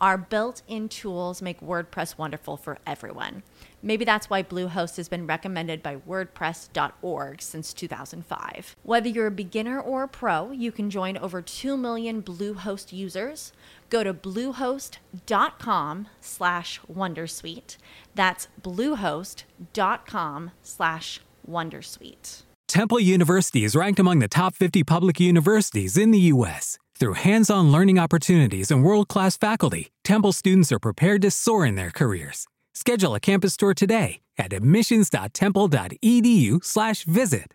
Our built in tools make WordPress wonderful for everyone. Maybe that's why Bluehost has been recommended by WordPress.org since 2005. Whether you're a beginner or a pro, you can join over 2 million Bluehost users. Go to bluehost.com slash Wondersuite. That's bluehost.com slash Wondersuite. Temple University is ranked among the top 50 public universities in the U.S. Through hands on learning opportunities and world class faculty, Temple students are prepared to soar in their careers. Schedule a campus tour today at admissions.temple.edu/slash visit.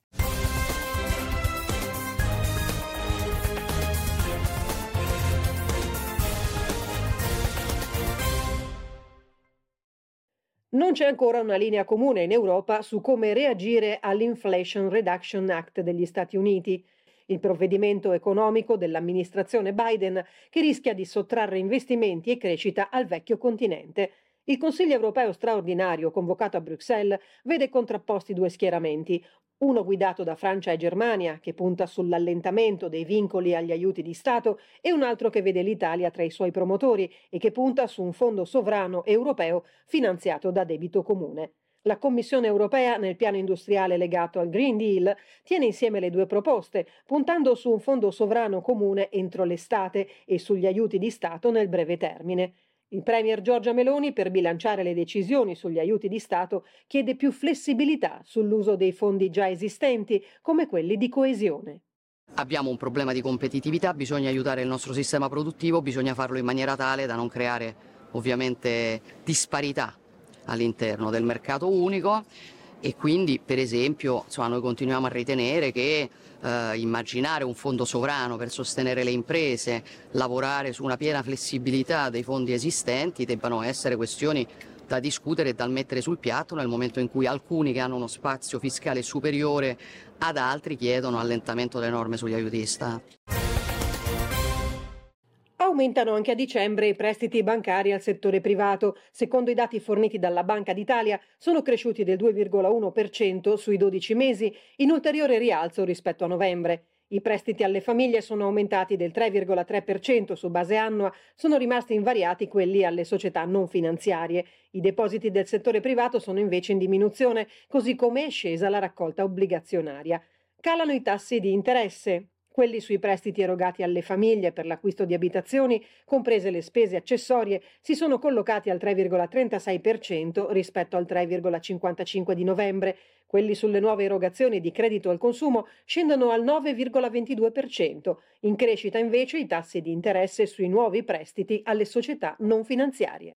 Non c'è ancora una linea comune in Europa su come reagire all'Inflation Reduction Act degli Stati Uniti il provvedimento economico dell'amministrazione Biden che rischia di sottrarre investimenti e crescita al vecchio continente. Il Consiglio europeo straordinario convocato a Bruxelles vede contrapposti due schieramenti, uno guidato da Francia e Germania, che punta sull'allentamento dei vincoli agli aiuti di Stato, e un altro che vede l'Italia tra i suoi promotori e che punta su un fondo sovrano europeo finanziato da debito comune. La Commissione europea, nel piano industriale legato al Green Deal, tiene insieme le due proposte, puntando su un fondo sovrano comune entro l'estate e sugli aiuti di Stato nel breve termine. Il Premier Giorgia Meloni, per bilanciare le decisioni sugli aiuti di Stato, chiede più flessibilità sull'uso dei fondi già esistenti, come quelli di coesione. Abbiamo un problema di competitività, bisogna aiutare il nostro sistema produttivo, bisogna farlo in maniera tale da non creare ovviamente disparità all'interno del mercato unico e quindi per esempio insomma, noi continuiamo a ritenere che eh, immaginare un fondo sovrano per sostenere le imprese, lavorare su una piena flessibilità dei fondi esistenti debbano essere questioni da discutere e da mettere sul piatto nel momento in cui alcuni che hanno uno spazio fiscale superiore ad altri chiedono allentamento delle norme sugli aiuti di Stato. Aumentano anche a dicembre i prestiti bancari al settore privato. Secondo i dati forniti dalla Banca d'Italia, sono cresciuti del 2,1% sui 12 mesi, in ulteriore rialzo rispetto a novembre. I prestiti alle famiglie sono aumentati del 3,3% su base annua, sono rimasti invariati quelli alle società non finanziarie. I depositi del settore privato sono invece in diminuzione, così come è scesa la raccolta obbligazionaria. Calano i tassi di interesse. Quelli sui prestiti erogati alle famiglie per l'acquisto di abitazioni, comprese le spese accessorie, si sono collocati al 3,36% rispetto al 3,55% di novembre. Quelli sulle nuove erogazioni di credito al consumo scendono al 9,22%. In crescita invece i tassi di interesse sui nuovi prestiti alle società non finanziarie.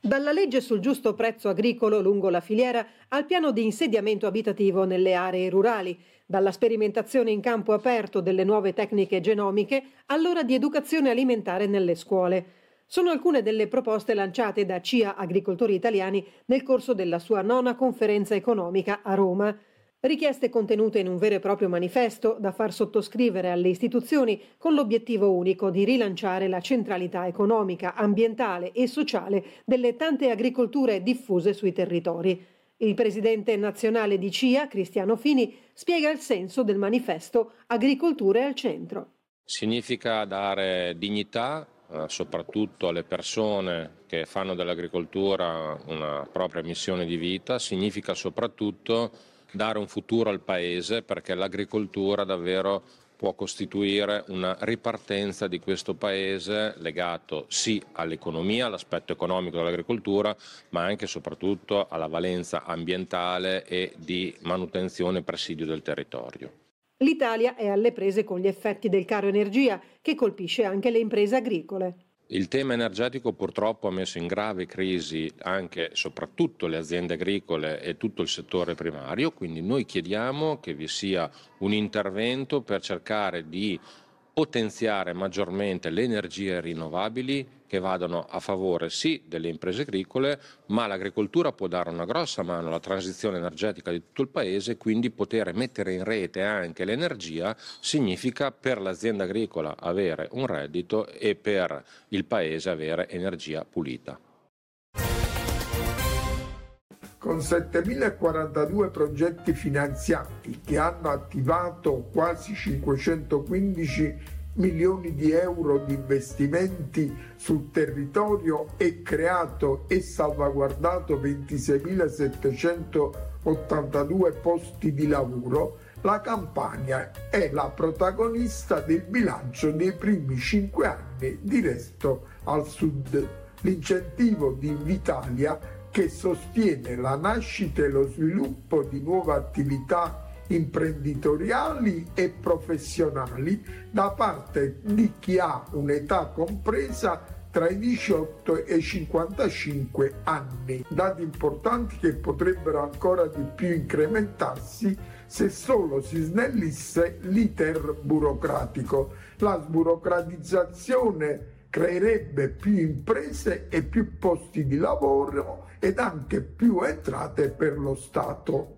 Dalla legge sul giusto prezzo agricolo lungo la filiera al piano di insediamento abitativo nelle aree rurali, dalla sperimentazione in campo aperto delle nuove tecniche genomiche all'ora di educazione alimentare nelle scuole. Sono alcune delle proposte lanciate da CIA Agricoltori Italiani nel corso della sua nona conferenza economica a Roma. Richieste contenute in un vero e proprio manifesto da far sottoscrivere alle istituzioni con l'obiettivo unico di rilanciare la centralità economica, ambientale e sociale delle tante agricolture diffuse sui territori. Il presidente nazionale di CIA, Cristiano Fini, spiega il senso del manifesto Agricolture al centro. Significa dare dignità eh, soprattutto alle persone che fanno dell'agricoltura una propria missione di vita, significa soprattutto dare un futuro al Paese perché l'agricoltura davvero può costituire una ripartenza di questo Paese legato sì all'economia, all'aspetto economico dell'agricoltura, ma anche e soprattutto alla valenza ambientale e di manutenzione e presidio del territorio. L'Italia è alle prese con gli effetti del caro energia che colpisce anche le imprese agricole. Il tema energetico purtroppo ha messo in grave crisi anche e soprattutto le aziende agricole e tutto il settore primario, quindi noi chiediamo che vi sia un intervento per cercare di potenziare maggiormente le energie rinnovabili che vadano a favore sì delle imprese agricole, ma l'agricoltura può dare una grossa mano alla transizione energetica di tutto il paese, quindi poter mettere in rete anche l'energia significa per l'azienda agricola avere un reddito e per il paese avere energia pulita. Con 7.042 progetti finanziati che hanno attivato quasi 515 milioni di euro di investimenti sul territorio e creato e salvaguardato 26.782 posti di lavoro, la Campania è la protagonista del bilancio dei primi cinque anni di Resto al Sud. L'incentivo di Invitalia che sostiene la nascita e lo sviluppo di nuove attività imprenditoriali e professionali da parte di chi ha un'età compresa tra i 18 e i 55 anni. Dati importanti che potrebbero ancora di più incrementarsi se solo si snellisse l'iter burocratico. La sburocratizzazione creerebbe più imprese e più posti di lavoro ed anche più entrate per lo Stato.